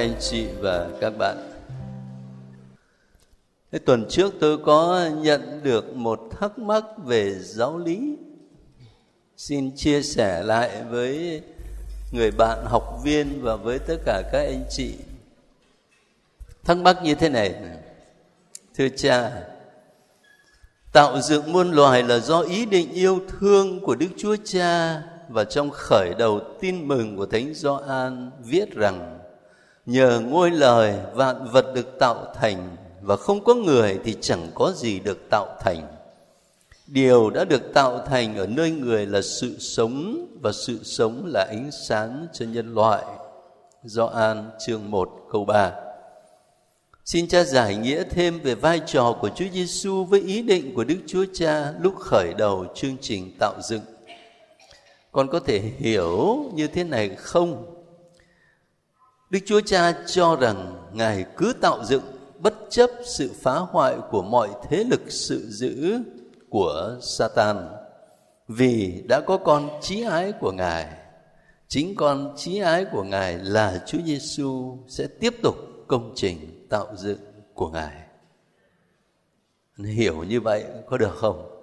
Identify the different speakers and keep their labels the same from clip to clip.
Speaker 1: anh chị và các bạn. Thế tuần trước tôi có nhận được một thắc mắc về giáo lý. Xin chia sẻ lại với người bạn học viên và với tất cả các anh chị. Thắc mắc như thế này. Thưa cha, tạo dựng muôn loài là do ý định yêu thương của Đức Chúa Cha và trong khởi đầu tin mừng của Thánh Gioan viết rằng nhờ ngôi lời vạn vật được tạo thành, và không có người thì chẳng có gì được tạo thành. Điều đã được tạo thành ở nơi người là sự sống, và sự sống là ánh sáng cho nhân loại. do an chương 1 câu 3 Xin cha giải nghĩa thêm về vai trò của Chúa Giêsu với ý định của Đức Chúa Cha lúc khởi đầu chương trình tạo dựng con có thể hiểu như thế này không đức chúa cha cho rằng ngài cứ tạo dựng bất chấp sự phá hoại của mọi thế lực sự dữ của satan. Vì đã có con chí ái của ngài, chính con chí ái của ngài là chúa giêsu sẽ tiếp tục công trình tạo dựng của ngài. Hiểu như vậy có được không?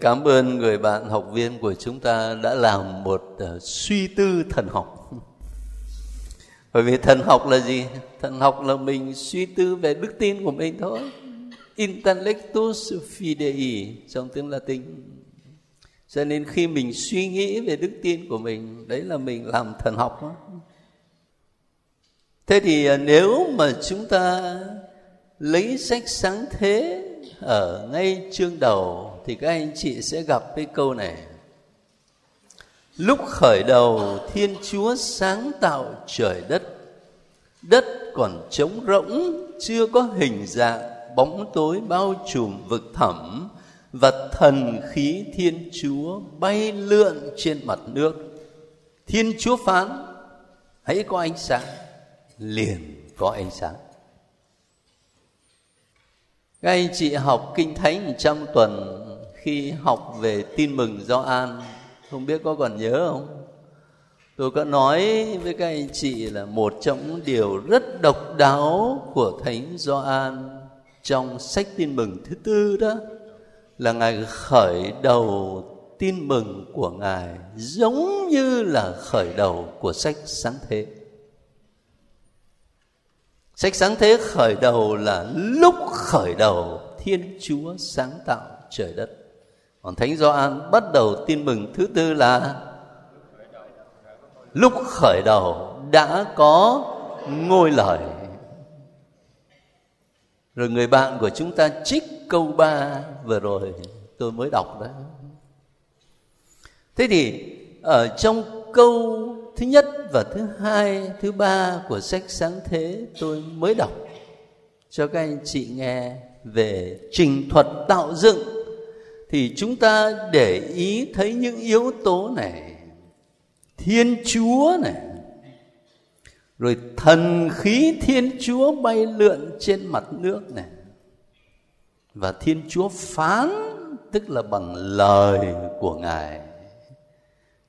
Speaker 1: Cảm ơn người bạn học viên của chúng ta đã làm một uh, suy tư thần học. Bởi vì thần học là gì? Thần học là mình suy tư về đức tin của mình thôi. Intellectus fidei trong tiếng Latin. Cho nên khi mình suy nghĩ về đức tin của mình, đấy là mình làm thần học đó. Thế thì ờ, nếu mà chúng ta lấy sách sáng thế ở ngay chương đầu thì các anh chị sẽ gặp cái câu này. Lúc khởi đầu, thiên chúa sáng tạo trời đất. Đất còn trống rỗng, chưa có hình dạng, bóng tối bao trùm vực thẳm. Và thần khí thiên chúa bay lượn trên mặt nước. Thiên chúa phán, hãy có ánh sáng. Liền có ánh sáng. Các anh chị học kinh thánh trong tuần khi học về tin mừng Gioan không biết có còn nhớ không? Tôi có nói với các anh chị là một trong những điều rất độc đáo của thánh Gioan trong sách tin mừng thứ tư đó là ngài khởi đầu tin mừng của ngài giống như là khởi đầu của sách sáng thế. Sách sáng thế khởi đầu là lúc khởi đầu thiên chúa sáng tạo trời đất còn thánh Gioan bắt đầu tin mừng thứ tư là lúc khởi đầu đã có ngôi lời. Rồi người bạn của chúng ta trích câu ba vừa rồi, tôi mới đọc đấy thế thì ở trong câu thứ nhất và thứ hai, thứ ba của sách sáng thế tôi mới đọc cho các anh chị nghe về trình thuật tạo dựng thì chúng ta để ý thấy những yếu tố này. Thiên chúa này. Rồi thần khí thiên chúa bay lượn trên mặt nước này. Và thiên chúa phán, tức là bằng lời của ngài.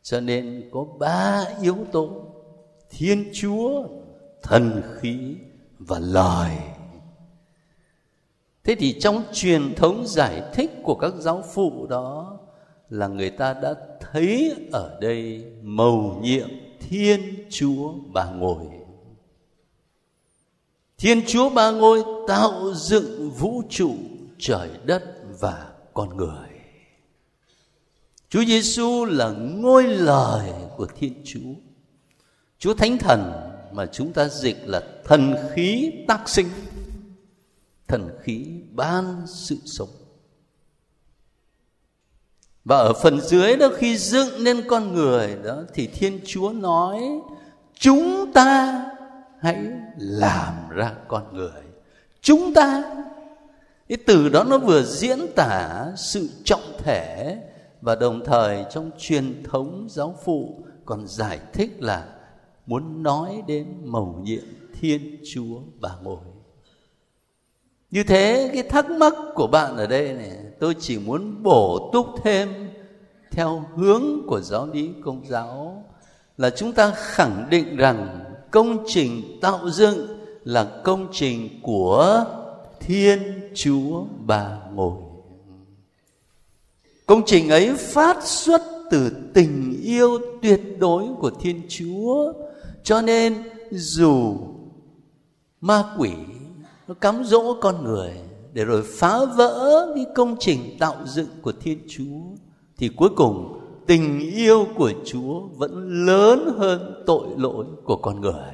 Speaker 1: Cho nên có ba yếu tố thiên chúa, thần khí và lời thế thì trong truyền thống giải thích của các giáo phụ đó là người ta đã thấy ở đây mầu nhiệm thiên chúa bà ngồi. Thiên chúa ba ngôi tạo dựng vũ trụ, trời đất và con người. Chúa giêsu là ngôi lời của thiên chúa. Chúa thánh thần mà chúng ta dịch là thần khí tác sinh thần khí ban sự sống. Và ở phần dưới đó, khi dựng nên con người đó, thì thiên chúa nói, chúng ta hãy làm ra con người. Chúng ta. Cái từ đó nó vừa diễn tả sự trọng thể và đồng thời trong truyền thống giáo phụ còn giải thích là muốn nói đến mầu nhiệm thiên chúa bà ngồi như thế cái thắc mắc của bạn ở đây này, tôi chỉ muốn bổ túc thêm theo hướng của giáo lý công giáo là chúng ta khẳng định rằng công trình tạo dựng là công trình của thiên chúa bà ngồi. Công trình ấy phát xuất từ tình yêu tuyệt đối của thiên chúa, cho nên dù ma quỷ nó cám dỗ con người để rồi phá vỡ cái công trình tạo dựng của thiên chúa. Thì cuối cùng, tình yêu của chúa vẫn lớn hơn tội lỗi của con người.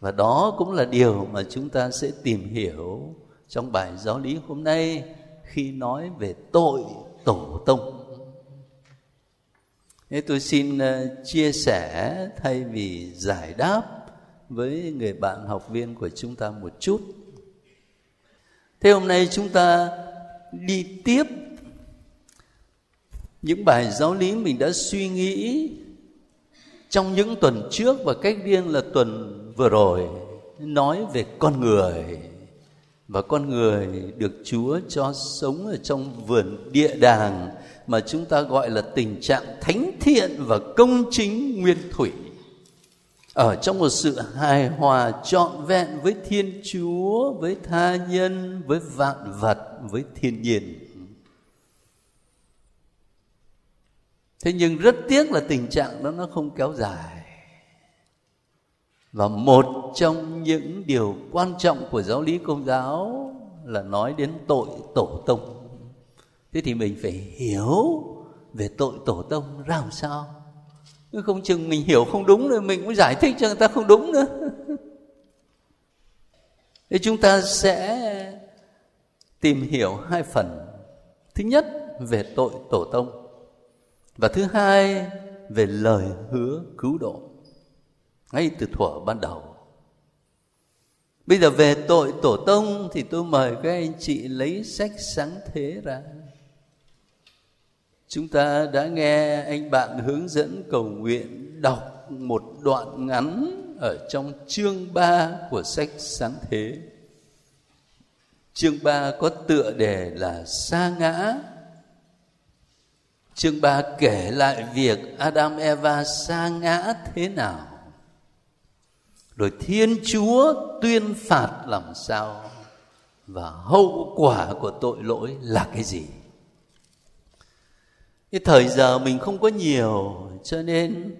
Speaker 1: Và đó cũng là điều mà chúng ta sẽ tìm hiểu trong bài giáo lý hôm nay khi nói về tội tổ tông. Thế tôi xin ờ, chia sẻ thay vì giải đáp với người bạn học viên của chúng ta một chút. Thế hôm nay chúng ta đi tiếp những bài giáo lý mình đã suy nghĩ trong những tuần trước và cách riêng là tuần vừa rồi nói về con người và con người được Chúa cho sống ở trong vườn địa đàng mà chúng ta gọi là tình trạng thánh thiện và công chính nguyên thủy ở trong một sự hài hòa trọn vẹn với Thiên Chúa, với tha nhân, với vạn vật, với thiên nhiên. Thế nhưng rất tiếc là tình trạng đó nó không kéo dài. Và một trong những điều quan trọng của giáo lý công giáo là nói đến tội tổ tông. Thế thì mình phải hiểu về tội tổ tông ra làm sao? Không chừng mình hiểu không đúng rồi mình cũng giải thích cho người ta không đúng nữa. Thì chúng ta sẽ tìm hiểu hai phần. Thứ nhất, về tội tổ tông. Và thứ hai, về lời hứa cứu độ. Ngay từ thuở ban đầu. Bây giờ về tội tổ tông thì tôi mời các anh chị lấy sách sáng thế ra chúng ta đã nghe anh bạn hướng dẫn cầu nguyện đọc một đoạn ngắn ở trong chương 3 của sách sáng thế. Chương 3 có tựa đề là sa ngã. Chương 3 kể lại việc Adam Eva sa ngã thế nào. Rồi thiên chúa tuyên phạt làm sao và hậu quả của tội lỗi là cái gì? Cái thời giờ mình không có nhiều, cho nên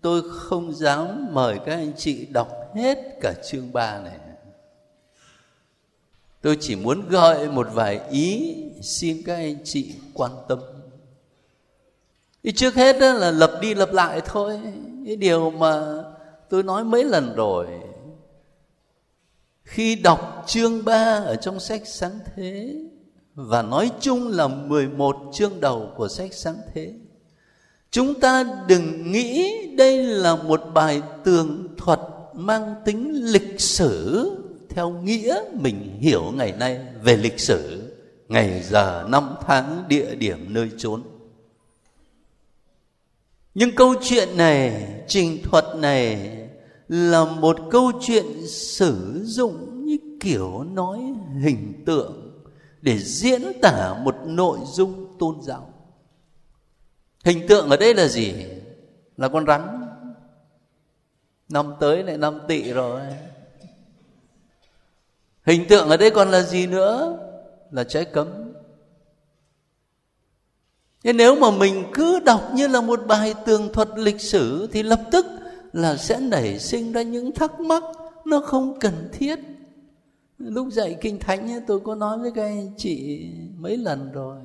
Speaker 1: tôi không dám mời các anh chị đọc hết cả chương 3 này. Tôi chỉ muốn gợi một vài ý xin các anh chị quan tâm. Thì trước hết đó là lập đi lập lại thôi. Cái điều mà tôi nói mấy lần rồi. Khi đọc chương 3 ở trong sách sáng thế và nói chung là 11 chương đầu của sách sáng thế. Chúng ta đừng nghĩ đây là một bài tường thuật mang tính lịch sử theo nghĩa mình hiểu ngày nay về lịch sử, ngày giờ, năm tháng, địa điểm, nơi chốn. Nhưng câu chuyện này, trình thuật này là một câu chuyện sử dụng như kiểu nói hình tượng để diễn tả một nội dung tôn giáo. Hình tượng ở đây là gì? Là con rắn. Năm tới lại năm tỵ rồi. Hình tượng ở đây còn là gì nữa? Là trái cấm. Thế nếu mà mình cứ đọc như là một bài tường thuật lịch sử thì lập tức là sẽ nảy sinh ra những thắc mắc nó không cần thiết lúc dạy kinh thánh tôi có nói với các anh chị mấy lần rồi.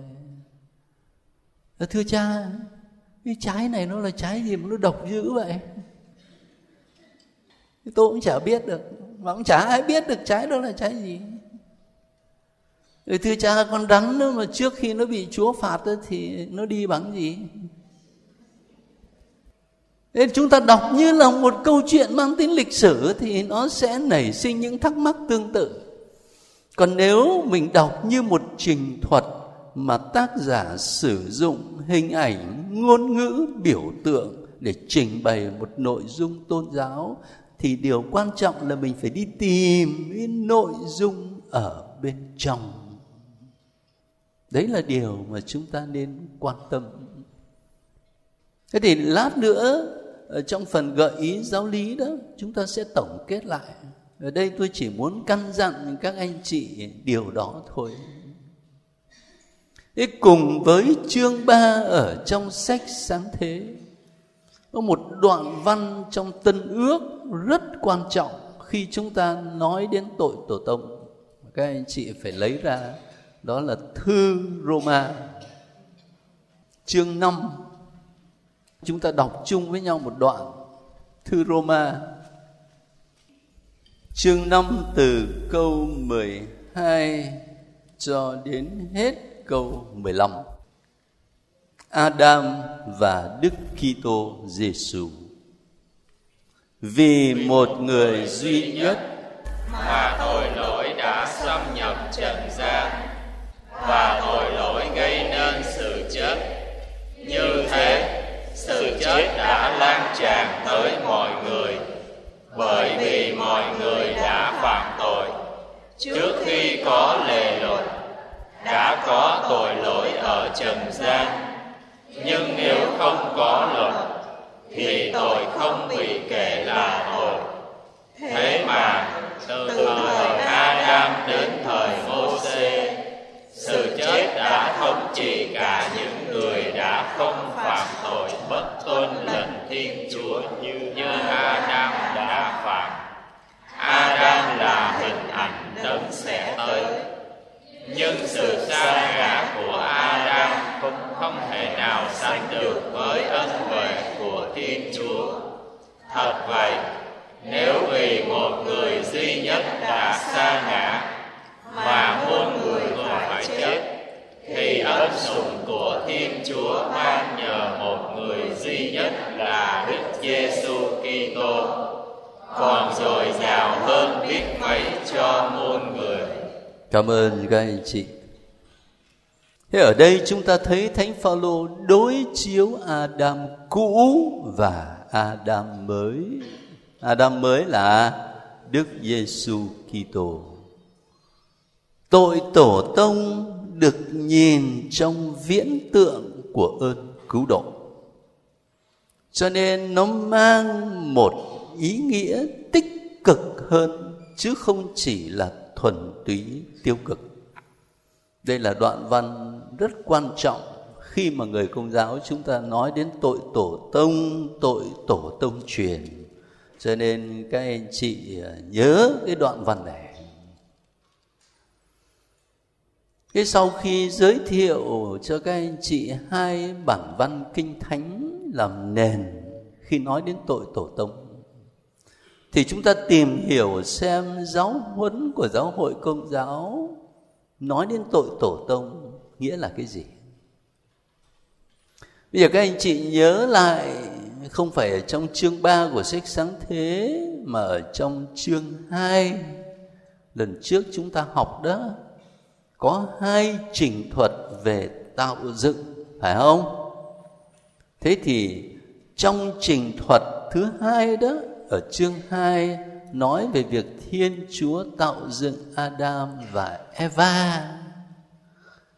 Speaker 1: Thưa cha, cái trái này nó là trái gì mà nó độc dữ vậy? Tôi cũng chả biết được, mà cũng chả ai biết được trái đó là trái gì. Rồi, thưa cha, con rắn nó mà trước khi nó bị chúa phạt thì nó đi bằng gì? Nên chúng ta đọc như là một câu chuyện mang tính lịch sử thì nó sẽ nảy sinh những thắc mắc tương tự còn nếu mình đọc như một trình thuật mà tác giả sử dụng hình ảnh, ngôn ngữ, biểu tượng để trình bày một nội dung tôn giáo, thì điều quan trọng là mình phải đi tìm cái nội dung ở bên trong. Đấy là điều mà chúng ta nên quan tâm. Thế thì lát nữa trong phần gợi ý giáo lý đó, chúng ta sẽ tổng kết lại ở đây tôi chỉ muốn căn dặn các anh chị điều đó thôi. Thế cùng với chương 3 ở trong sách sáng thế, có một đoạn văn trong tân ước rất quan trọng khi chúng ta nói đến tội tổ tông. Các anh chị phải lấy ra, đó là thư Roma, chương 5 chúng ta đọc chung với nhau một đoạn. Thư Roma chương 5 từ câu 12 cho đến hết câu 15 Adam và Đức Kitô Giêsu. Vì một người duy nhất
Speaker 2: mà tội lỗi đã xâm nhập trần gian và tội lỗi gây nên sự chết. Như thế, sự chết đã lan tràn tới mọi người bởi vì mọi người đã phạm tội. Trước khi có lề luật, đã có tội lỗi ở trần gian nhưng nếu không có luật thì tội không bị kể là tội thế mà từ thời Adam đến
Speaker 1: Cảm ơn các anh chị. Thế ở đây chúng ta thấy Thánh Phaolô đối chiếu Adam cũ và Adam mới. Adam mới là Đức Giêsu Kitô. Tội tổ tông được nhìn trong viễn tượng của ơn cứu độ. Cho nên nó mang một ý nghĩa tích cực hơn, chứ không chỉ là thuần túy tiêu cực. Đây là đoạn văn rất quan trọng khi mà người công giáo chúng ta nói đến tội tổ tông, tội tổ tông truyền. Cho nên các anh chị à, nhớ cái đoạn văn này. Cái sau khi giới thiệu cho các anh chị hai bản văn kinh thánh làm nền khi nói đến tội tổ tông thì chúng ta tìm hiểu xem giáo huấn của giáo hội công giáo nói đến tội tổ tông nghĩa là cái gì. Bây giờ các anh chị nhớ lại, không phải ở trong chương 3 của sách sáng thế, mà ở trong chương 2 lần trước chúng ta học đó, có hai trình thuật về tạo dựng, phải không? Thế thì trong trình thuật thứ hai đó ở chương 2 nói về việc Thiên Chúa tạo dựng Adam và Eva.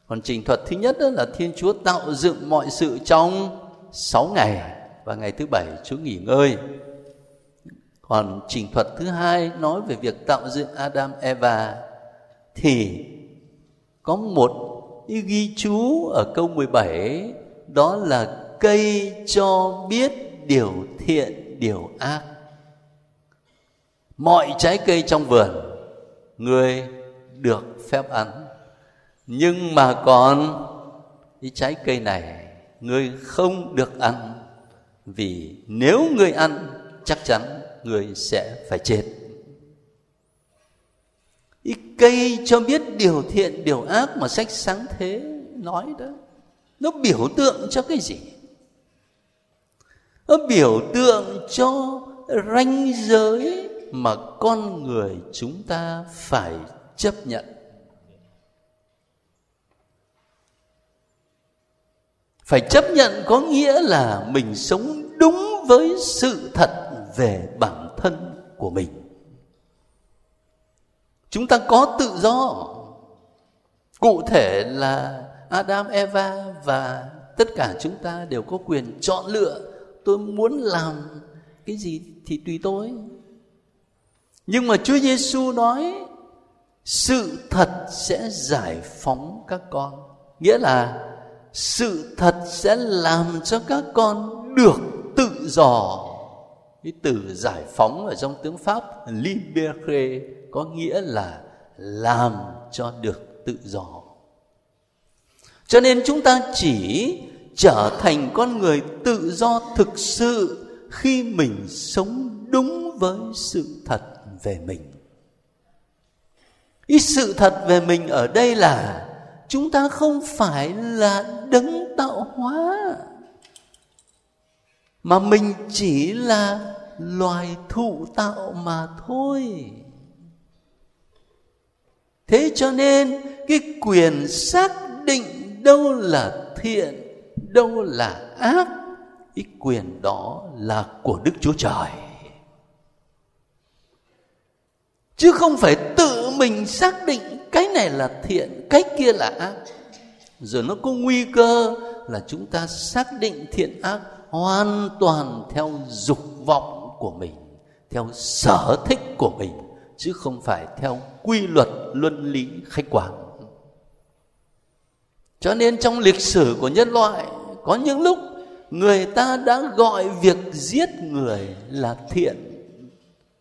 Speaker 1: Còn trình thuật thứ nhất đó là Thiên Chúa tạo dựng mọi sự trong 6 ngày và ngày thứ bảy, Chúa nghỉ ngơi. Còn trình thuật thứ hai nói về việc tạo dựng Adam, Eva thì có một ý ghi chú ở câu 17 đó là cây cho biết điều thiện, điều ác mọi trái cây trong vườn, người được phép ăn. Nhưng mà còn cái trái cây này, người không được ăn. Vì nếu người ăn, chắc chắn người sẽ phải chết. Cái cây cho biết điều thiện, điều ác mà sách sáng thế nói đó, nó biểu tượng cho cái gì? Nó biểu tượng cho ranh giới mà con người chúng ta phải chấp nhận. Phải chấp nhận có nghĩa là mình sống đúng với sự thật về bản thân của mình. Chúng ta có tự do. Cụ thể là adam, eva và tất cả chúng ta đều có quyền chọn lựa tôi muốn làm cái gì thì tùy tôi nhưng mà Chúa Giêsu nói, sự thật sẽ giải phóng các con. Nghĩa là, sự thật sẽ làm cho các con được tự do. Cái từ giải phóng ở trong tiếng pháp, libere có nghĩa là làm cho được tự do. Cho nên chúng ta chỉ trở thành con người tự do thực sự khi mình sống đúng với sự thật về mình. Cái sự thật về mình ở đây là chúng ta không phải là đấng tạo hóa, mà mình chỉ là loài thụ tạo mà thôi. Thế cho nên cái quyền xác định đâu là thiện, đâu là ác, cái quyền đó là của đức chúa trời chứ không phải tự mình xác định cái này là thiện, cái kia là ác. Rồi nó có nguy cơ là chúng ta xác định thiện ác hoàn toàn theo dục vọng của mình, theo sở thích của mình, chứ không phải theo quy luật luân lý khách quan. Cho nên trong lịch sử của nhân loại, có những lúc người ta đã gọi việc giết người là thiện.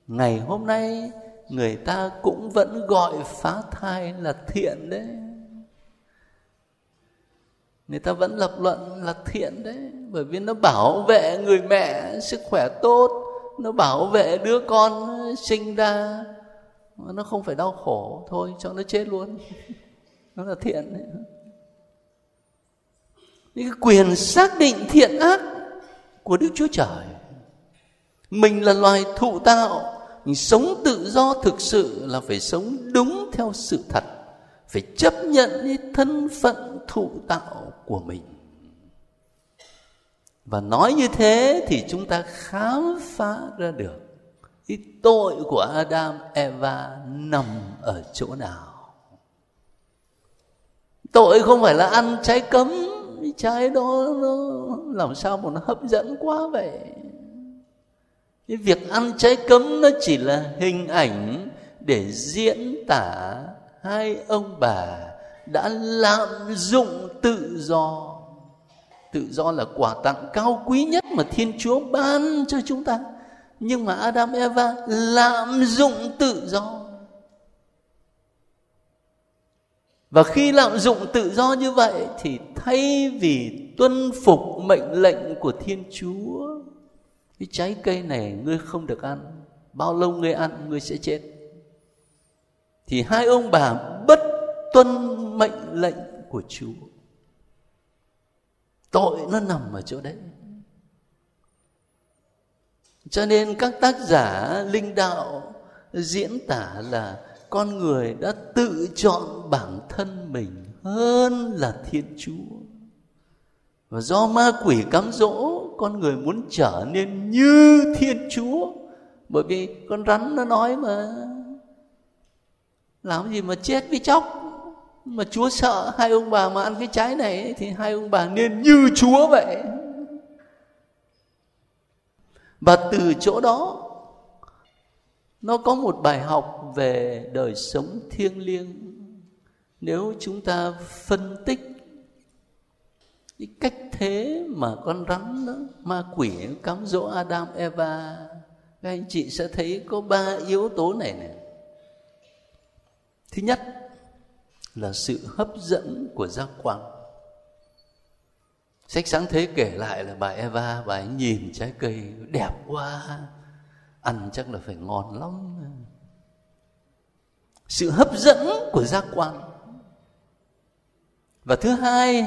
Speaker 1: Ngày hôm nay người ta cũng vẫn gọi phá thai là thiện đấy. Người ta vẫn lập luận là thiện đấy, bởi vì nó bảo vệ người mẹ sức khỏe tốt, nó bảo vệ đứa con sinh ra. Nó không phải đau khổ, thôi cho nó chết luôn. Nó là thiện đấy. Cái quyền xác định thiện ác của đức chúa trời. Mình là loài thụ tạo sống tự do thực sự là phải sống đúng theo sự thật, phải chấp nhận cái thân phận thụ tạo của mình. Và nói như thế thì chúng ta khám phá ra được cái tội của Adam, Eva nằm ở chỗ nào. Tội không phải là ăn trái cấm, trái đó nó làm sao mà nó hấp dẫn quá vậy? Cái việc ăn trái cấm nó chỉ là hình ảnh để diễn tả hai ông bà đã lạm dụng tự do. Tự do là quà tặng cao quý nhất mà thiên chúa ban cho chúng ta. Nhưng mà adam, eva lạm dụng tự do. Và khi lạm dụng tự do như vậy thì thay vì tuân phục mệnh lệnh của thiên chúa cái trái cây này ngươi không được ăn, bao lâu ngươi ăn ngươi sẽ chết. Thì hai ông bà bất tuân mệnh lệnh của chúa. Tội nó nằm ở chỗ đấy. Cho nên các tác giả linh đạo diễn tả là con người đã tự chọn bản thân mình hơn là thiên chúa. Và do ma quỷ cám dỗ con người muốn trở nên như thiên chúa. Bởi vì con rắn nó nói mà, làm gì mà chết với chóc? Mà chúa sợ hai ông bà mà ăn cái trái này thì hai ông bà nên như chúa vậy. Và từ chỗ đó, nó có một bài học về đời sống thiêng liêng. Nếu chúng ta phân tích cái cách thế mà con rắn đó, ma quỷ cám dỗ Adam Eva các anh chị sẽ thấy có ba yếu tố này này thứ nhất là sự hấp dẫn của giác quan. Sách sáng thế kể lại là bà Eva bà ấy nhìn trái cây đẹp quá ăn chắc là phải ngon lắm. Sự hấp dẫn của giác quan. Và thứ hai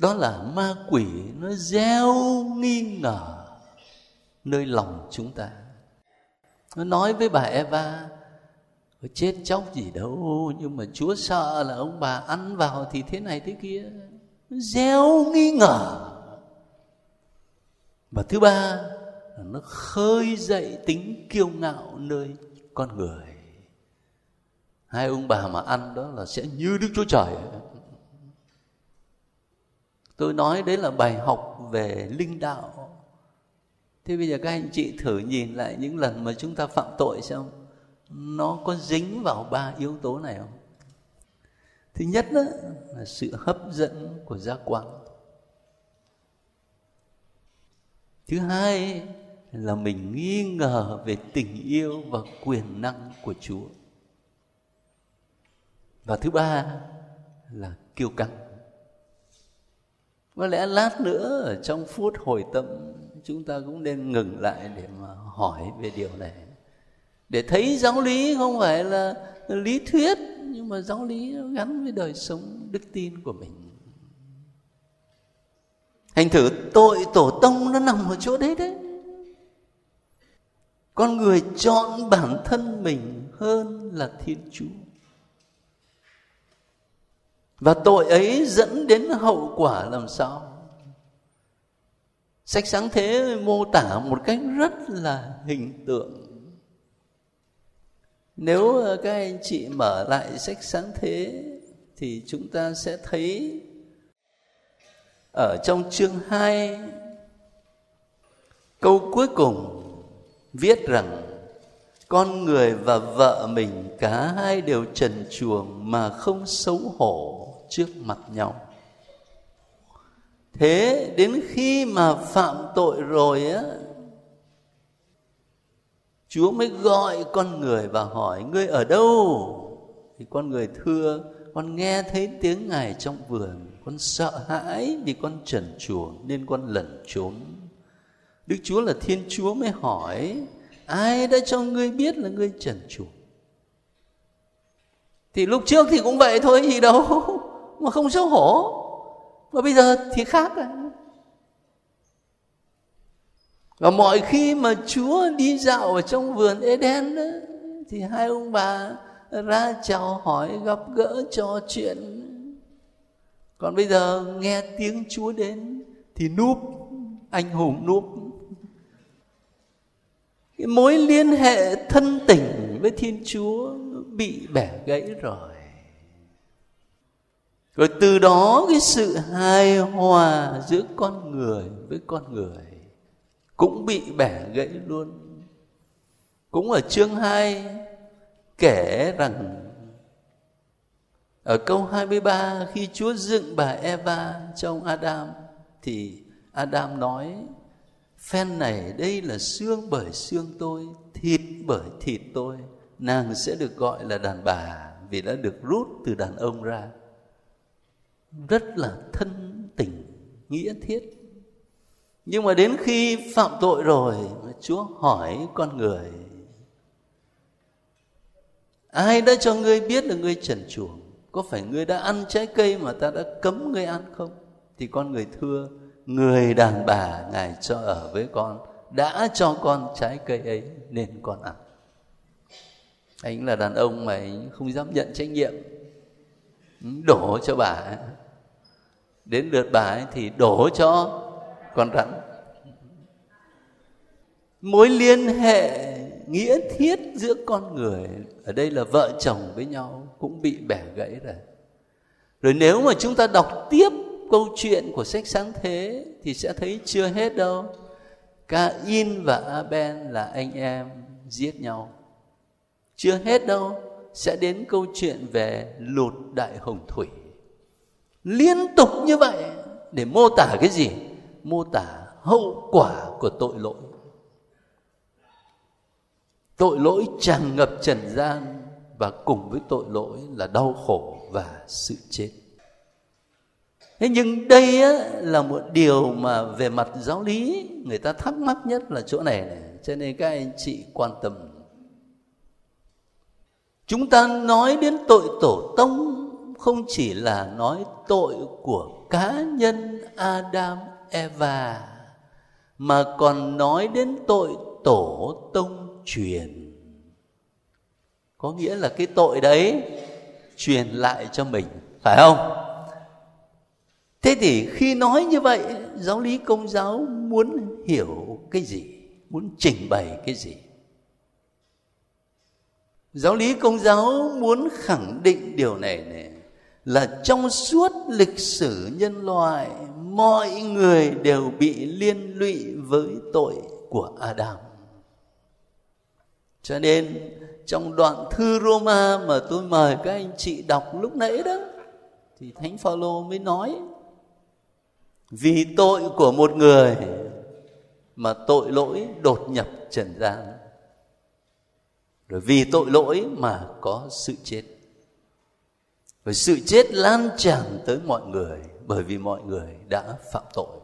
Speaker 1: đó là ma quỷ nó gieo nghi ngờ nơi lòng chúng ta. Nó nói với bà Eva, có chết chóc gì đâu, nhưng mà chúa sợ là ông bà ăn vào thì thế này thế kia. Nó gieo nghi ngờ. Và thứ ba là nó khơi dậy tính kiêu ngạo nơi con người. Hai ông bà mà ăn đó là sẽ như đức chúa trời tôi nói đấy là bài học về linh đạo. Thế bây giờ các anh chị thử nhìn lại những lần mà chúng ta phạm tội xem, nó có dính vào ba yếu tố này không? Thứ nhất đó là sự hấp dẫn của giác quan. Thứ hai là mình nghi ngờ về tình yêu và quyền năng của chúa. Và thứ ba là kiêu căng có lẽ lát nữa ở trong phút hồi tâm, chúng ta cũng nên ngừng lại để mà hỏi về điều này. Để thấy giáo lý không phải là lý thuyết, nhưng mà giáo lý gắn với đời sống, đức tin của mình. Hành thử, tội tổ tông nó nằm ở chỗ đấy đấy. Con người chọn bản thân mình hơn là Thiên Chúa. Và tội ấy dẫn đến hậu quả làm sao? Sách sáng thế mô tả một cách rất là hình tượng. Nếu ờ, các anh chị mở lại sách sáng thế Thì chúng ta sẽ thấy ở trong chương 2 câu cuối cùng viết rằng, con người và vợ mình, cả hai đều trần chuồng mà không xấu hổ trước mặt nhau. Thế đến khi mà phạm tội rồi á, chúa mới gọi con người và hỏi, ngươi ở đâu? Thì con người thưa, con nghe thấy tiếng ngài trong vườn, con sợ hãi vì con trần truồng nên con lẩn trốn. Đức chúa là thiên chúa mới hỏi, ai đã cho ngươi biết là ngươi trần truồng thì lúc trước thì cũng vậy thôi gì đâu mà không xấu hổ. Mà bây giờ thì khác rồi. Và mọi khi mà Chúa đi dạo ở trong vườn Eden đó, thì hai ông bà ra chào hỏi gặp gỡ trò chuyện. Còn bây giờ nghe tiếng chúa đến thì núp anh hùng núp. Cái mối liên hệ thân tình với thiên chúa bị bẻ gãy rồi rồi từ đó cái sự hài hòa giữa con người với con người cũng bị bẻ gãy luôn cũng ở chương 2 kể rằng ở câu 23 khi Chúa dựng bà Eva trong Adam thì Adam nói phen này đây là xương bởi xương tôi, thịt bởi thịt tôi, nàng sẽ được gọi là đàn bà vì đã được rút từ đàn ông ra. Rất là thân tình, nghĩa thiết. Nhưng mà đến khi phạm tội rồi, Chúa hỏi con người Ai đã cho ngươi biết là ngươi trần chuồng? Có phải ngươi đã ăn trái cây mà ta đã cấm ngươi ăn không? Thì con người thưa người đàn bà ngài cho ở với con đã cho con trái cây ấy nên con ăn. Anh là đàn ông mà anh không dám nhận trách nhiệm đổ cho bà ấy. đến lượt bà ấy thì đổ cho con rắn. Mối liên hệ nghĩa thiết giữa con người, ở đây là vợ chồng với nhau, cũng bị bẻ gãy rồi. Rồi nếu mà chúng ta đọc tiếp câu chuyện của sách sáng thế thì sẽ thấy chưa hết đâu. Cain và Abel là anh em giết nhau. Chưa hết đâu sẽ đến câu chuyện về lụt đại hồng thủy. Liên tục như vậy để mô tả cái gì? Mô tả hậu quả của tội lỗi. Tội lỗi tràn ngập trần gian và cùng với tội lỗi là đau khổ và sự chết. Thế nhưng đây á, là một điều mà về mặt giáo lý người ta thắc mắc nhất là chỗ này này. Cho nên các anh chị quan tâm chúng ta nói đến tội tổ tông không chỉ là nói tội của cá nhân Adam, Eva, mà còn nói đến tội tổ tông truyền. Có nghĩa là cái tội đấy truyền lại cho mình, phải không? Thế thì khi nói như vậy, giáo lý công giáo muốn hiểu cái gì? Muốn trình bày cái gì? Giáo lý công giáo muốn khẳng định điều này này là trong suốt lịch sử nhân loại, mọi người đều bị liên lụy với tội của Adam. Cho nên, trong đoạn thư Roma mà tôi mời các anh chị đọc lúc nãy đó, thì Thánh Phaolô mới nói, vì tội của một người mà tội lỗi đột nhập trần gian rồi vì tội lỗi mà có sự chết. Và sự chết lan tràn tới mọi người bởi vì mọi người đã phạm tội.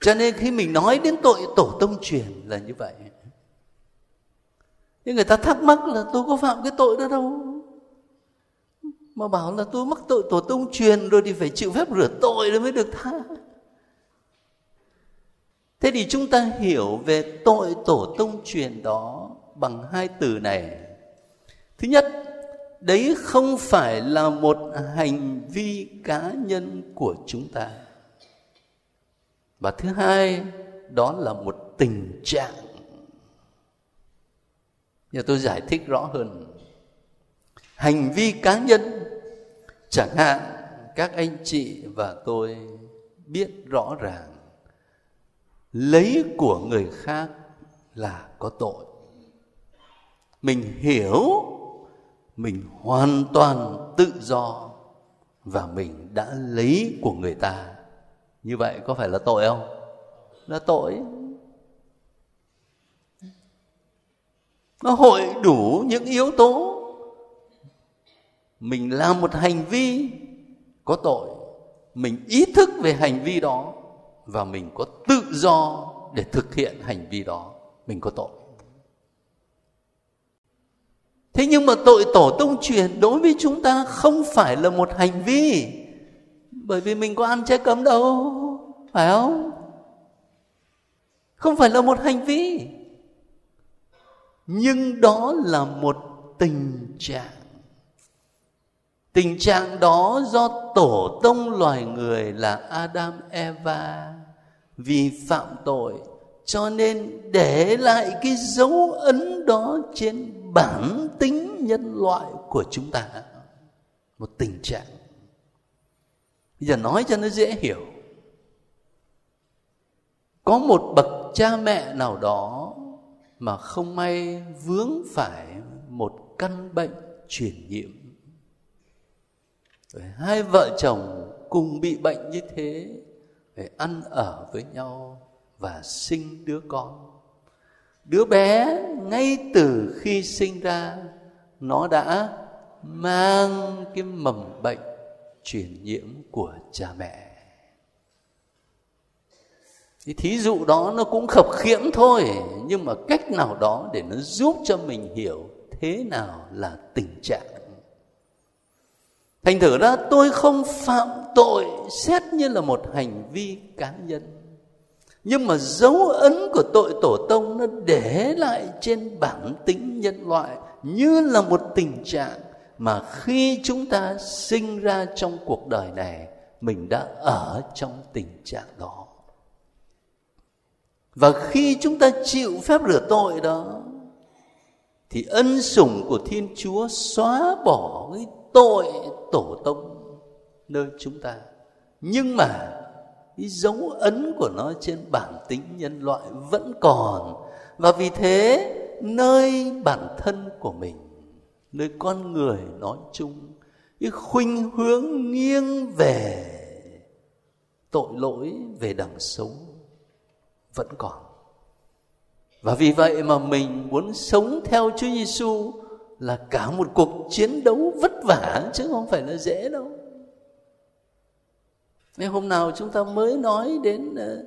Speaker 1: Cho nên khi mình nói đến tội tổ tông truyền là như vậy. Nhưng người ta thắc mắc là tôi có phạm cái tội đó đâu. Mà bảo là tôi mắc tội tổ tông truyền rồi thì phải chịu phép rửa tội rồi mới được tha thế thì chúng ta hiểu về tội tổ tông truyền đó bằng hai từ này. Thứ nhất, đấy không phải là một hành vi cá nhân của chúng ta. Và thứ hai, đó là một tình trạng. Giờ tôi giải thích rõ hơn. Hành vi cá nhân, chẳng hạn các anh chị và tôi biết rõ ràng lấy của người khác là có tội. Mình hiểu, mình hoàn toàn tự do và mình đã lấy của người ta. Như vậy có phải là tội không? Là tội. Nó hội đủ những yếu tố. Mình làm một hành vi có tội. Mình ý thức về hành vi đó và mình có tự do để thực hiện hành vi đó. Mình có tội. Thế nhưng mà tội tổ tông truyền đối với chúng ta không phải là một hành vi, bởi vì mình có ăn trái cấm đâu, phải không? Không phải là một hành vi, nhưng đó là một tình trạng tình trạng đó do tổ tông loài người là adam, eva. Vì phạm tội, cho nên để lại cái dấu ấn đó trên bản tính nhân loại của chúng ta. Một tình trạng. Bây giờ nói cho nó dễ hiểu. Có một bậc cha mẹ nào đó mà không may vướng phải một căn bệnh truyền nhiễm hai vợ chồng cùng bị bệnh như thế để ăn ở với nhau và sinh đứa con. Đứa bé ngay từ khi sinh ra, nó đã mang cái mầm bệnh truyền nhiễm của cha mẹ. Thì thí dụ đó nó cũng khập khiễng thôi, nhưng mà cách nào đó để nó giúp cho mình hiểu thế nào là tình trạng thành thử ra tôi không phạm tội xét như là một hành vi cá nhân. Nhưng mà dấu ấn của tội tổ tông nó để lại trên bản tính nhân loại như là một tình trạng mà khi chúng ta sinh ra trong cuộc đời này, mình đã ở trong tình trạng đó. Và khi chúng ta chịu phép rửa tội đó, thì ân sủng của thiên chúa xóa bỏ cái tội tổ tông nơi chúng ta. Nhưng mà cái dấu ấn của nó trên bản tính nhân loại vẫn còn. Và vì thế, nơi bản thân của mình, nơi con người nói chung, cái khuynh hướng nghiêng về tội lỗi, về đằng xấu vẫn còn. Và vì vậy mà mình muốn sống theo Chúa Giêsu là cả một cuộc chiến đấu vất vả chứ không phải là dễ đâu. Nên hôm nào chúng ta mới nói đến ờ,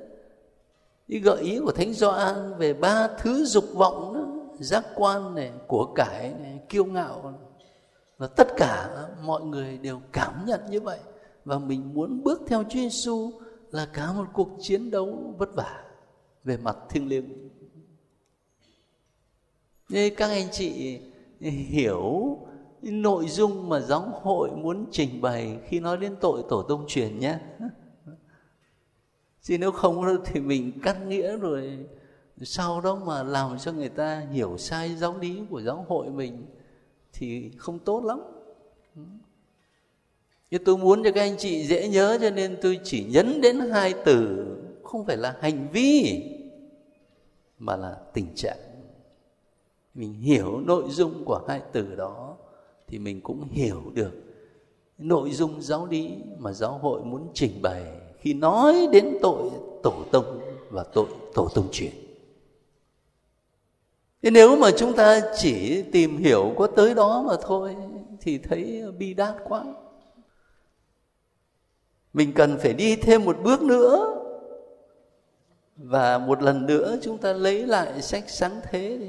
Speaker 1: cái gợi ý của Thánh Gioan về ba thứ dục vọng đó, giác quan này, của cải này, kiêu ngạo này. Và tất cả mọi người đều cảm nhận như vậy và mình muốn bước theo Chúa Giêsu là cả một cuộc chiến đấu vất vả về mặt thiêng liêng. Nên các anh chị hiểu nội dung mà giáo hội muốn trình bày khi nói đến tội tổ tông truyền nhé. Chứ nếu không thì mình cắt nghĩa rồi. Sau đó mà làm cho người ta hiểu sai giáo lý của giáo hội mình thì không tốt lắm. Nhưng tôi muốn cho các anh chị dễ nhớ cho nên tôi chỉ nhấn đến hai từ. Không phải là hành vi, mà là tình trạng mình hiểu nội dung của hai từ đó thì mình cũng hiểu được nội dung giáo lý mà giáo hội muốn trình bày khi nói đến tội tổ tông và tội tổ tông truyền Thế nếu mà chúng ta chỉ tìm hiểu có tới đó mà thôi thì thấy bi đát quá. Mình cần phải đi thêm một bước nữa và một lần nữa chúng ta lấy lại sách sáng thế đi.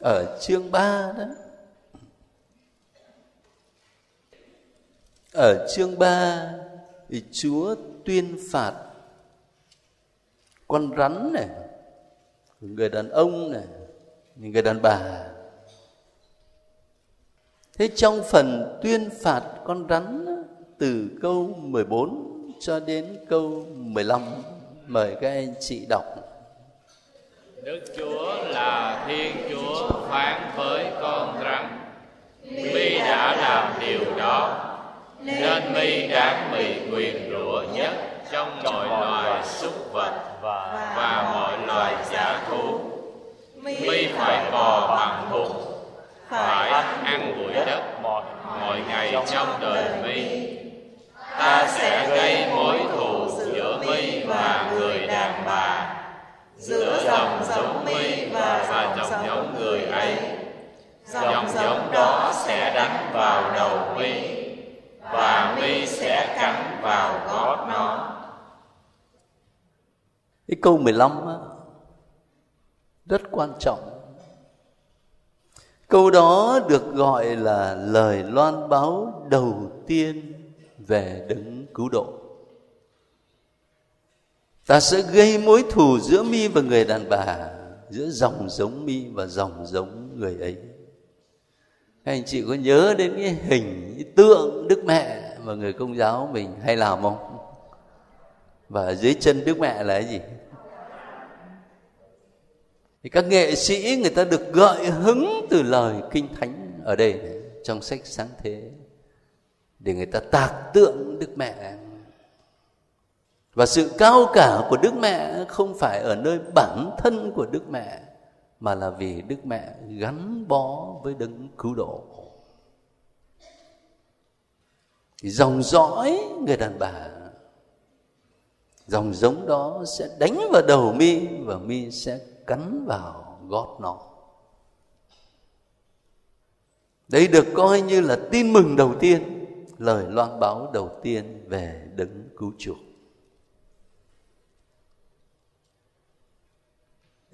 Speaker 1: Ở chương 3 đó. Ở chương 3 thì Chúa tuyên phạt con rắn này, người đàn ông này, người đàn bà thế trong phần tuyên phạt con rắn từ câu 14 cho đến câu 15 mời các anh chị đọc
Speaker 2: Đức Chúa là Thiên Chúa phán với con rắn. Mi đã làm điều đó Nên Mi đáng bị quyền rủa nhất trong mọi loài súc vật và, và mọi loài giả thú. Mi phải bò bằng bụng phải ăn bụi đất mọi, mọi ngày trong đời mi. Ta sẽ gây mối giữa dòng giống mi và, dòng giống người ấy dòng giống đó sẽ đánh vào đầu mi và mi sẽ cắn vào gót nó
Speaker 1: cái câu 15 á, rất quan trọng. Câu đó được gọi là lời loan báo đầu tiên về đấng cứu độ. Ta sẽ gây mối thù giữa mi và người đàn bà, giữa dòng giống mi và dòng giống người ấy. Các anh chị có nhớ đến cái hình, cái tượng Đức Mẹ mà người công giáo mình hay làm không? Và dưới chân Đức Mẹ là cái gì? thì các nghệ sĩ người ta được gợi hứng từ lời kinh thánh ở đây trong sách sáng thế để người ta tạc tượng đức mẹ và sự cao cả của đức mẹ không phải ở nơi bản thân của đức mẹ, mà là vì đức mẹ gắn bó với đấng cứu độ. Thì dòng dõi, người đàn bà, dòng giống đó sẽ đánh vào đầu mi và mi sẽ cắn vào gót nó đây được coi như là tin mừng đầu tiên, lời loan báo đầu tiên về đấng cứu chuộc.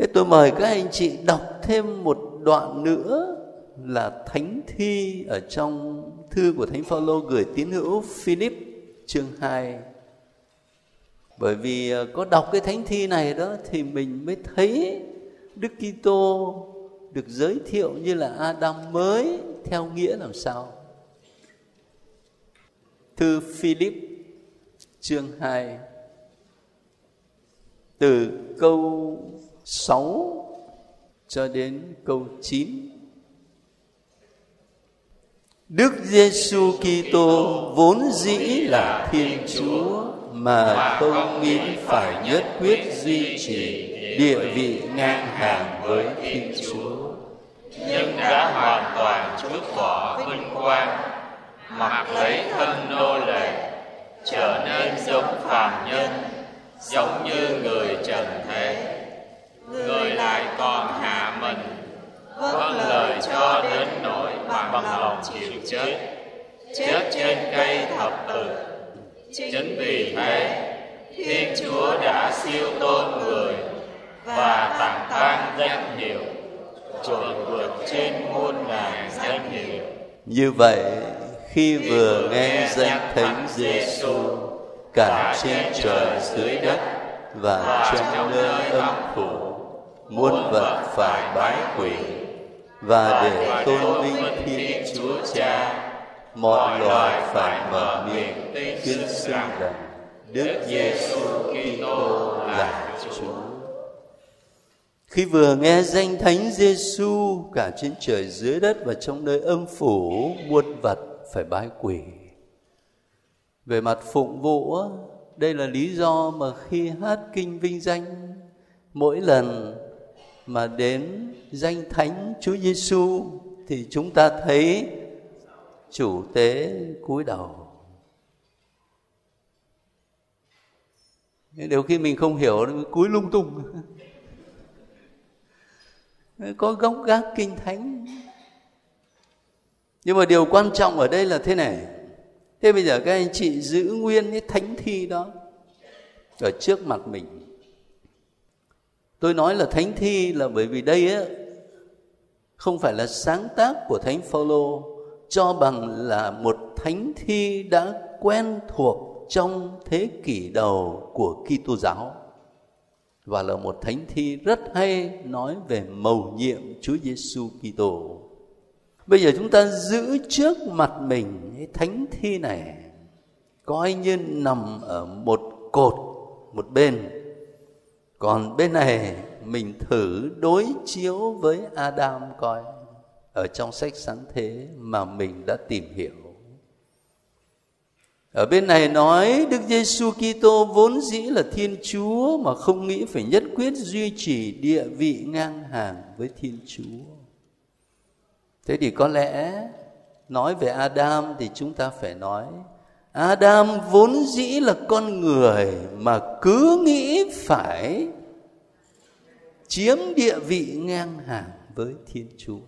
Speaker 1: Thế tôi mời các anh chị đọc thêm một đoạn nữa là thánh thi ở trong thư của thánh phaolô gửi tín hữu Philip, chương 2 bởi vì ờ, có đọc cái thánh thi này đó thì mình mới thấy Đức Kitô được giới thiệu như là Adam mới theo nghĩa làm sao? Thư Philip, chương 2 từ câu 6 cho đến câu 9. Đức Giêsu Kitô vốn dĩ là Thiên Chúa mà không nghĩ phải nhất quyết duy trì địa vị ngang hàng với Thiên Chúa.
Speaker 2: Nhưng đã hoàn toàn chút bỏ vinh quang, mặc lấy thân nô lệ, trở nên giống phàm nhân, giống như người trần thế. Người lại còn hạ mình, vâng lời cho đến nỗi bằng lòng chịu chết, chết. Trên cây thập tự Chính vì thế, Thiên Chúa đã siêu tôn người và tặng ban danh hiệu. trội vượt trên muôn ngàn danh hiệu.
Speaker 1: Như vậy, khi vừa nghe danh Thánh Giêsu cả trên trời dưới đất và trong nơi âm phủ, muôn vật phải bái quỷ và để tôn vinh Thiên Chúa Cha, mọi loài phải mở miệng tuyên xưng rằng Đức Giêsu Kitô là Chúa. Khi vừa nghe danh Thánh Giêsu cả trên trời, dưới đất và trong nơi âm phủ, muôn vật phải bái quỷ về mặt phụng vụ, đây là lý do mà khi hát kinh vinh danh, mỗi lần mà đến danh thánh Chúa Giêsu thì chúng ta thấy chủ tế cúi đầu. Điều khi mình không hiểu cúi lung tung. Có gốc gác kinh thánh. Nhưng mà điều quan trọng ở đây là thế này. Thế bây giờ các anh chị giữ nguyên cái thánh thi đó ở trước mặt mình tôi nói là thánh thi là bởi vì đây á, không phải là sáng tác của thánh phaolô cho bằng là một thánh thi đã quen thuộc trong thế kỷ đầu của Kitô giáo và là một thánh thi rất hay nói về mầu nhiệm Chúa Giêsu Kitô. Bây giờ chúng ta giữ trước mặt mình cái thánh thi này coi như nằm ở một cột, một bên còn bên này, mình thử đối chiếu với Adam coi ở trong sách sáng thế mà mình đã tìm hiểu ở bên này nói Đức Giêsu Kitô vốn dĩ là Thiên Chúa mà không nghĩ phải nhất quyết duy trì địa vị ngang hàng với Thiên Chúa. Thế thì có lẽ nói về Adam thì chúng ta phải nói Adam vốn dĩ là con người mà cứ nghĩ phải chiếm địa vị ngang hàng với Thiên Chúa.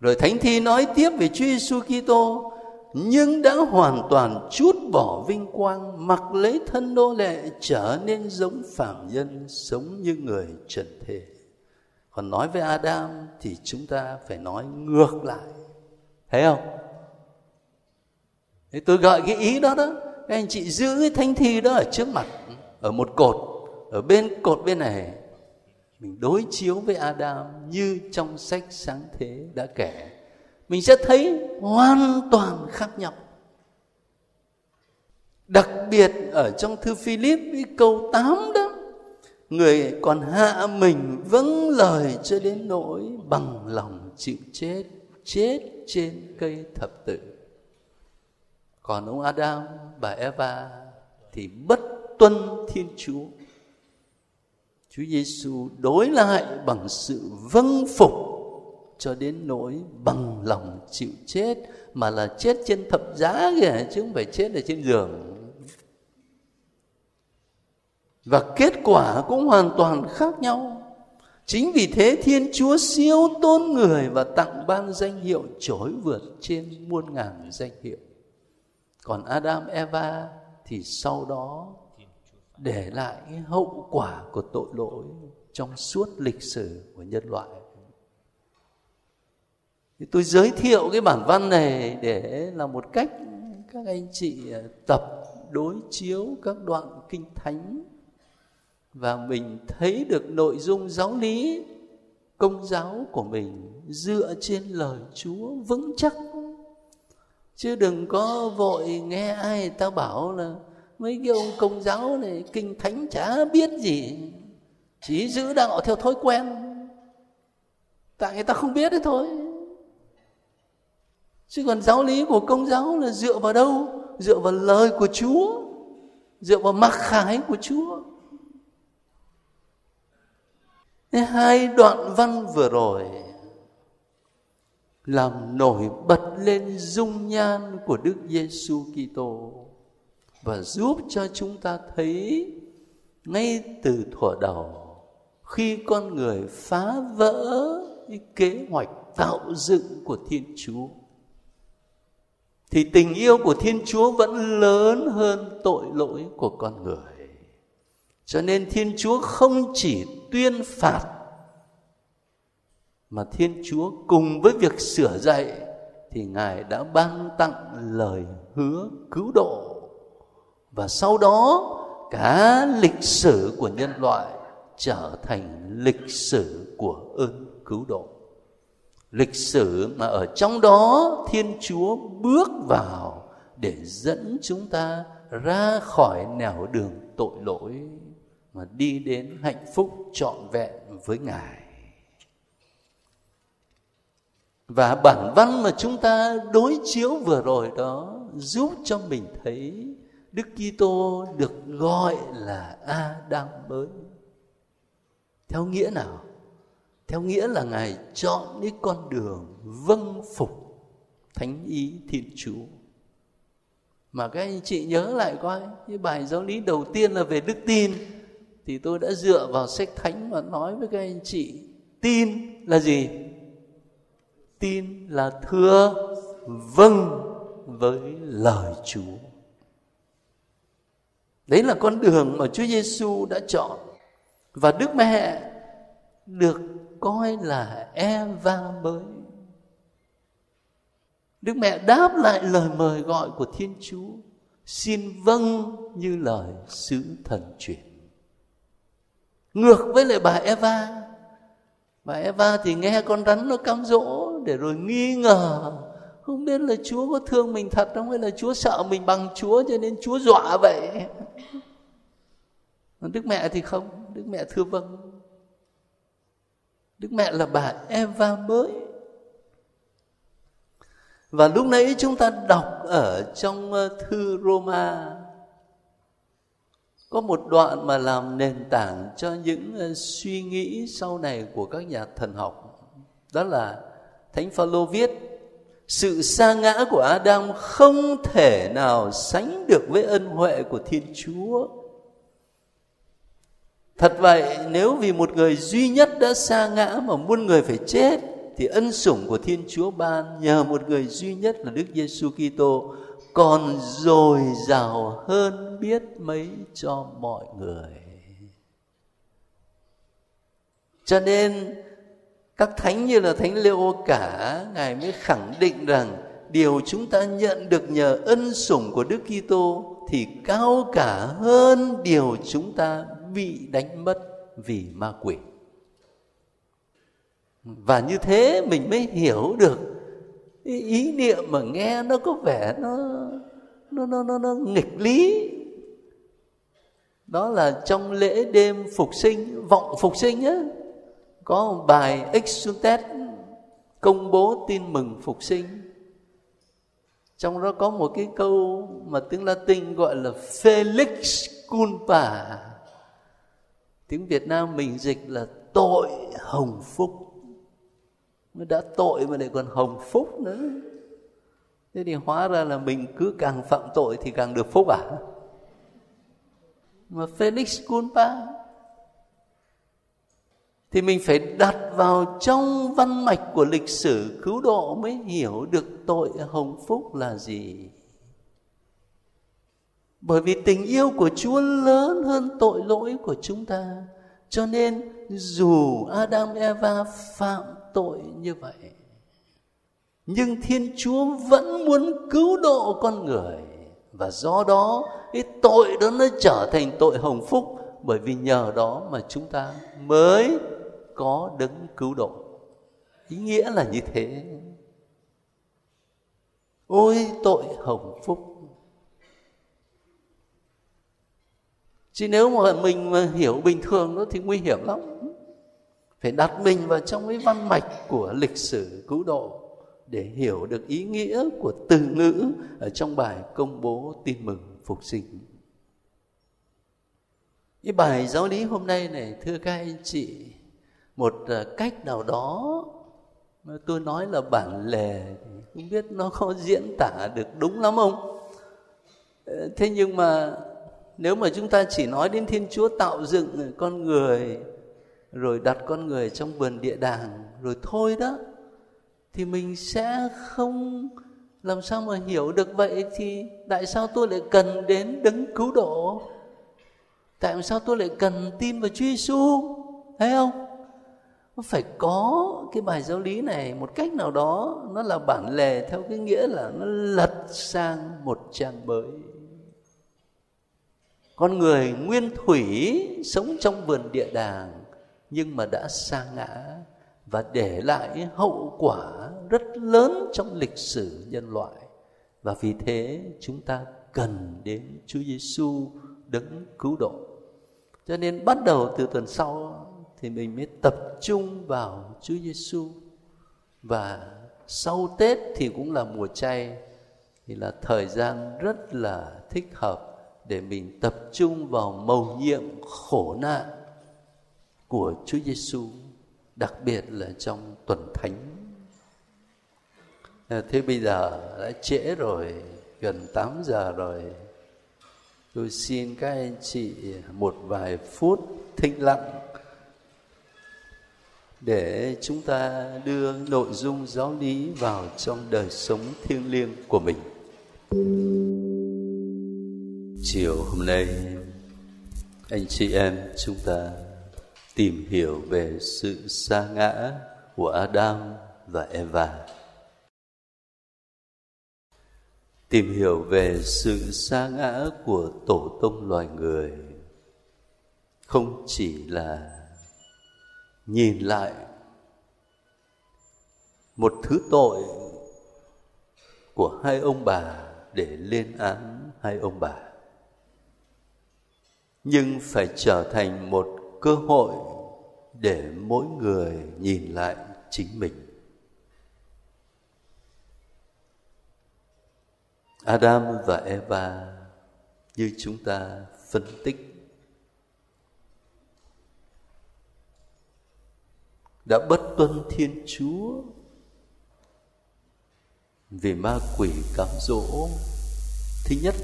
Speaker 1: Rồi Thánh Thi nói tiếp về Chúa Giêsu Kitô, nhưng đã hoàn toàn chút bỏ vinh quang, mặc lấy thân nô lệ trở nên giống phạm nhân, sống như người trần thế. Còn nói với adam thì chúng ta phải nói ngược lại. Thấy không? Thế tôi gọi cái ý đó đó. Các anh chị giữ cái thanh thi đó ở trước mặt, ở một cột, ở bên cột bên này. Mình đối chiếu với adam như trong sách sáng thế đã kể. Mình sẽ thấy hoàn toàn khác nhau. Đặc biệt ở trong thư Philip với câu 8 đó, người còn hạ mình vâng lời cho đến nỗi bằng lòng chịu chết chết trên cây thập tự còn ông Adam, bà Eva thì bất tuân Thiên Chúa. Chúa Giêsu đối lại bằng sự vâng phục cho đến nỗi bằng lòng chịu chết, mà là chết trên thập giá kìa, chứ không phải chết ở trên giường. Và kết quả cũng hoàn toàn khác nhau. Chính vì thế thiên chúa siêu tôn người và tặng ban danh hiệu trỗi vượt trên muôn ngàn danh hiệu còn adam, eva thì sau đó để lại hậu quả của tội lỗi trong suốt lịch sử của nhân loại. Thì tôi giới thiệu cái bản văn này để là một cách các anh chị à, tập đối chiếu các đoạn kinh thánh và mình thấy được nội dung giáo lý, công giáo của mình dựa trên lời Chúa vững chắc chứ đừng có vội nghe ai ta bảo là mấy cái ông công giáo này kinh thánh chả biết gì. Chỉ giữ đạo theo thói quen. Tại người ta không biết đấy thôi. Chứ còn giáo lý của công giáo là dựa vào đâu? Dựa vào lời của chúa. Dựa vào mặc khải của chúa. Hai đoạn văn vừa rồi làm nổi bật lên dung nhan của Đức Giêsu Kitô và giúp cho chúng ta thấy ngay từ thuở đầu khi con người phá vỡ cái kế hoạch tạo dựng của Thiên Chúa, thì tình yêu của Thiên Chúa vẫn lớn hơn tội lỗi của con người. Cho nên Thiên Chúa không chỉ tuyên phạt mà Thiên Chúa cùng với việc sửa dạy thì Ngài đã ban tặng lời hứa cứu độ. Và sau đó, cả lịch sử của nhân loại trở thành lịch sử của ơn cứu độ lịch sử mà ở trong đó, thiên chúa bước vào để dẫn chúng ta ra khỏi nẻo đường tội lỗi, mà đi đến hạnh phúc trọn vẹn với ngài và bản văn mà chúng ta đối chiếu vừa rồi đó giúp cho mình thấy Đức Kitô được gọi là Adam mới. Theo nghĩa nào? Theo nghĩa là Ngài chọn cái con đường vâng phục thánh ý Thiên Chúa. Mà các anh chị nhớ lại coi, cái bài giáo lý đầu tiên là về đức tin thì tôi đã dựa vào sách thánh và nói với các anh chị tin là gì? Tin là thưa vâng với lời Chúa. Đấy là con đường mà Chúa Giêsu đã chọn. Và Đức Mẹ được coi là Eva mới. Đức Mẹ đáp lại lời mời gọi của Thiên Chúa. Xin vâng như lời sứ thần truyền. Ngược với lại bà Eva và Eva thì nghe con rắn nó cám dỗ để rồi nghi ngờ không biết là Chúa có thương mình thật không hay là Chúa sợ mình bằng Chúa cho nên Chúa dọa vậy. Đức mẹ thì không, Đức mẹ thưa vâng. Đức mẹ là bà Eva mới. Và lúc nãy chúng ta đọc ở trong ờ, thư Roma có một đoạn mà làm nền tảng cho những ờ, suy nghĩ sau này của các nhà thần học. Đó là Thánh Phaolô viết sự sa ngã của Adam không thể nào sánh được với ân huệ của Thiên Chúa. Thật vậy, nếu vì một người duy nhất đã sa ngã mà muôn người phải chết, thì ân sủng của Thiên Chúa ban nhờ một người duy nhất là Đức Giêsu Kitô còn dồi dào hơn biết mấy cho mọi người. Cho nên, các thánh như là thánh Leo cả, ngài mới khẳng định rằng điều chúng ta nhận được nhờ ân sủng của Đức Kitô thì cao cả hơn điều chúng ta bị đánh mất vì ma quỷ. Và như thế mình mới hiểu được ý, niệm mà nghe nó có vẻ nó nó nó nó, nó nghịch lý. Đó là trong lễ đêm phục sinh vọng phục sinh á có một bài Exultet công bố tin mừng phục sinh. Trong đó có một cái câu mà tiếng Latin gọi là Felix culpa. Tiếng Việt Nam mình dịch là tội hồng phúc nó đã tội mà lại còn hồng phúc nữa. Thế thì hóa ra là mình cứ càng phạm tội thì càng được phúc à? Mà Felix culpa thì mình phải đặt vào trong văn mạch của lịch sử cứu độ mới hiểu được tội hồng phúc là gì. Bởi vì tình yêu của chúa lớn hơn tội lỗi của chúng ta. Cho nên dù adam eva phạm tội như vậy. Nhưng thiên chúa vẫn muốn cứu độ con người. Và do đó, cái tội đó nó trở thành tội hồng phúc. Bởi vì nhờ đó mà chúng ta mới có đấng cứu độ. Ý nghĩa là như thế. Ôi tội hồng phúc. Chứ nếu mà mình mà hiểu bình thường đó thì nguy hiểm lắm phải đặt mình vào trong cái văn mạch của lịch sử cứu độ để hiểu được ý nghĩa của từ ngữ ở trong bài công bố tin mừng phục sinh. Cái bài giáo lý hôm nay này, thưa các anh chị, một à, cách nào đó mà tôi nói là bản lề không biết nó có diễn tả được đúng lắm không? Ờ, thế nhưng mà nếu mà chúng ta chỉ nói đến thiên chúa tạo dựng con người rồi đặt con người trong vườn địa đàng, rồi thôi đó, thì mình sẽ không làm sao mà hiểu được vậy thì tại sao tôi lại cần đến đấng cứu độ? Tại sao tôi lại cần tin vào Chúa Giêsu thấy không? Nó phải có cái bài giáo lý này một cách nào đó, nó là bản lề theo cái nghĩa là nó lật sang một trang mới. Con người nguyên thủy sống trong vườn địa đàng nhưng mà đã sa ngã và để lại hậu quả rất lớn trong lịch sử nhân loại. Và vì thế chúng ta cần đến Chúa Giêsu đấng cứu độ. Cho nên bắt đầu từ tuần sau thì mình mới tập trung vào Chúa Giêsu. Và sau tết thì cũng là mùa chay, thì là thời gian rất là thích hợp để mình tập trung vào mầu nhiệm khổ nạn của Chúa Giêsu, đặc biệt là trong tuần thánh. À, thế bây giờ đã trễ rồi, gần 8 giờ rồi. Tôi xin các anh chị một vài phút thinh lặng để chúng ta đưa nội dung giáo lý vào trong đời sống thiêng liêng của mình. Chiều hôm nay anh chị em chúng ta tìm hiểu về sự sa ngã của Adam và Eva. Tìm hiểu về sự sa ngã của tổ tông loài người không chỉ là nhìn lại một thứ tội của hai ông bà để lên án hai ông bà, nhưng phải trở thành một cơ hội để mỗi người nhìn lại chính mình. Adam và eva như chúng ta phân tích, đã bất tuân thiên chúa vì ma quỷ cám dỗ. Thứ nhất,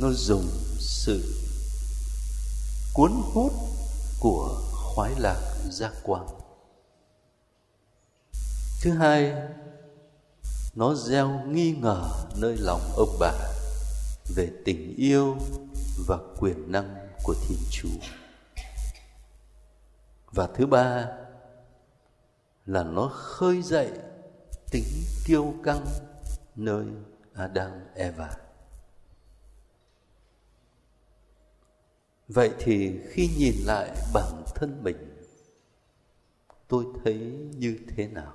Speaker 1: nó dùng sự cuốn hút của khoái lạc giác quan thứ hai, nó gieo nghi ngờ nơi lòng ông bà về tình yêu và quyền năng của thiên chúa và thứ ba là nó khơi dậy tính kiêu căng nơi Adam Eva. Vậy thì khi nhìn lại bản thân mình tôi thấy như thế nào?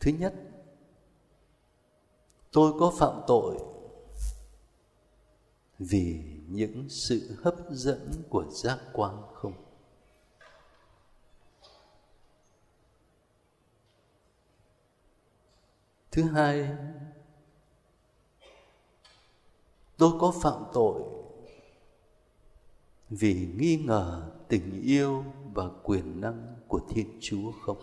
Speaker 1: Thứ nhất, tôi có phạm tội vì những sự hấp dẫn của giác quan không? Thứ hai, tôi có phạm tội vì nghi ngờ tình yêu và quyền năng của Thiên Chúa không?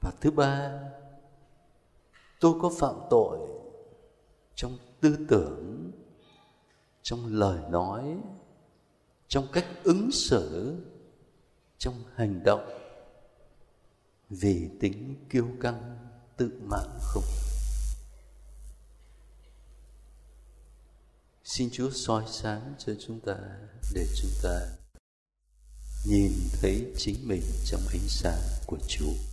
Speaker 1: Và thứ ba, tôi có phạm tội trong tư tưởng, trong lời nói, trong cách ứng xử trong hành động vì tính kiêu căng tự mãn không. Xin chúa soi sáng cho chúng ta để chúng ta nhìn thấy chính mình trong ánh sáng của chúa.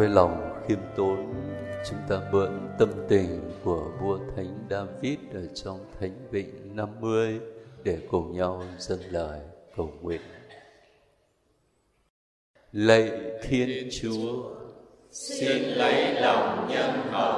Speaker 1: Với lòng khiêm tốn, chúng ta mượn tâm tình của vua thánh David ở trong thánh vịnh 50 để cùng nhau dâng lời cầu nguyện. lạy thiên chúa,
Speaker 2: xin lấy lòng nhân hậu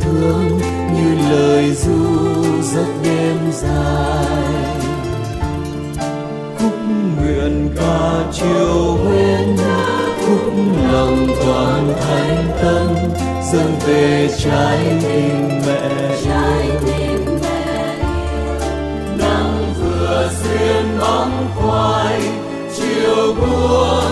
Speaker 2: thương
Speaker 3: như lời ru rất đêm dài. Khúc nguyện ca chiều huyên khúc lòng toàn thanh tâm dâng về trái tim mẹ. Trái tim mẹ. Nắng vừa xuyên bóng khoai, chiều buông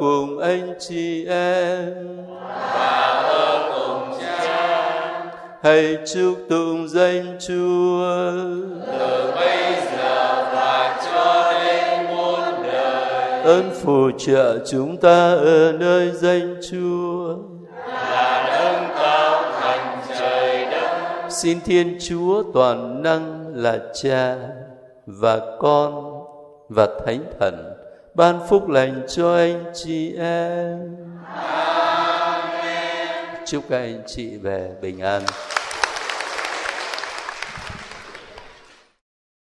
Speaker 1: cùng anh chị em.
Speaker 2: Và ở cùng cha
Speaker 1: hãy chúc tụng danh Chúa.
Speaker 2: Từ bây giờ và cho đến muôn đời
Speaker 1: ơn phù trợ chúng ta ở nơi danh Chúa.
Speaker 2: Là nâng cao thành trời đất
Speaker 1: xin Thiên Chúa toàn năng là Cha và Con và Thánh Thần ban phúc lành cho anh chị em. Chúc các anh chị về bình an.